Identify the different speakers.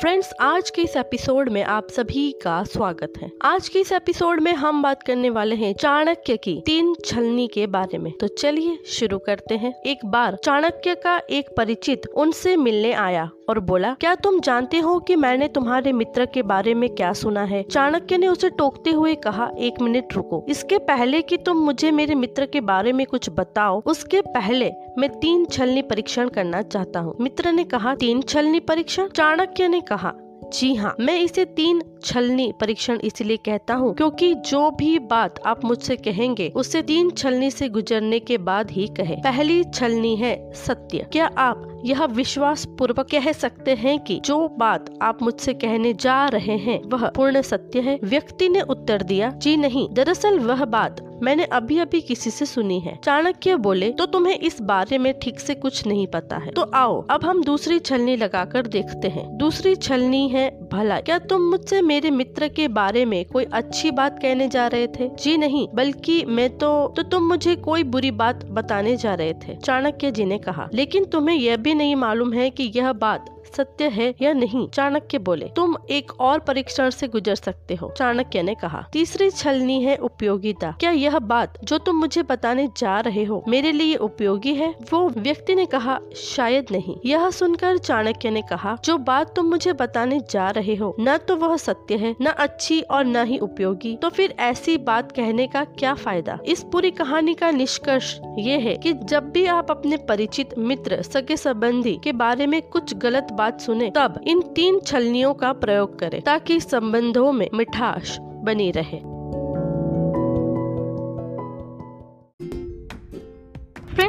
Speaker 1: Friends आज के इस एपिसोड में आप सभी का स्वागत है। आज के इस एपिसोड में हम बात करने वाले हैं चाणक्य की तीन छलनी के बारे में। तो चलिए शुरू करते हैं। एक बार चाणक्य का एक परिचित उनसे मिलने आया। और बोला, क्या तुम जानते हो कि मैंने तुम्हारे मित्र के बारे में क्या सुना है? चाणक्य ने उसे टोकते हुए कहा, एक मिनट रुको। इसके पहले कि तुम मुझे मेरे मित्र के बारे में कुछ बताओ, उसके पहले मैं तीन छलनी परीक्षण करना चाहता हूँ। मित्र ने कहा, तीन छलनी परीक्षण? चाणक्य ने कहा जी हाँ मैं इसे तीन छलनी परीक्षण इसलिए कहता हूँ क्योंकि जो भी बात आप मुझसे कहेंगे, उसे तीन छलनी से गुजरने के बाद ही कहे। पहली छलनी है सत्य। क्या आप यह विश्वास पूर्वक कह सकते हैं कि जो बात आप मुझसे कहने जा रहे हैं, वह पूर्ण सत्य है? व्यक्ति ने उत्तर दिया, जी नहीं। दरअसल वह बात मैंने अभी अभी किसी से सुनी है। चाणक्य बोले तो तुम्हें इस बारे में ठीक से कुछ नहीं पता है। तो आओ, अब हम दूसरी छलनी लगाकर देखते हैं। दूसरी छलनी है, भला, क्या तुम मुझसे मेरे मित्र के बारे में कोई अच्छी बात कहने जा रहे थे? जी नहीं, बल्कि मैं तो तो तुम मुझे कोई बुरी बात बताने जा रहे थे, चाणक्य जी ने कहा। लेकिन तुम्हें यह भी नहीं मालूम है कि यह बात सत्य है या नहीं? चाणक्य बोले, तुम एक और परीक्षण से गुजर सकते हो, चाणक्य ने कहा। तीसरी छलनी है उपयोगिता। क्या यह बात जो तुम मुझे बताने जा रहे हो मेरे लिए उपयोगी है, वो व्यक्ति ने कहा, शायद नहीं। यह सुनकर चाणक्य ने कहा, जो बात तुम मुझे बताने जा रहे हो, न तो वह सत्य है, न अच्छी और न ही उपयोगी। तो फिर ऐसी बात कहने का क्या फ़ायदा? इस पूरी कहानी का निष्कर्ष ये है कि जब भी आप अपने परिचित मित्र, सगे संबंधी के बारे में कुछ गलत बात सुने, तब इन तीन छलनियों का प्रयोग करें, ताकि संबंधों में मिठास बनी रहे।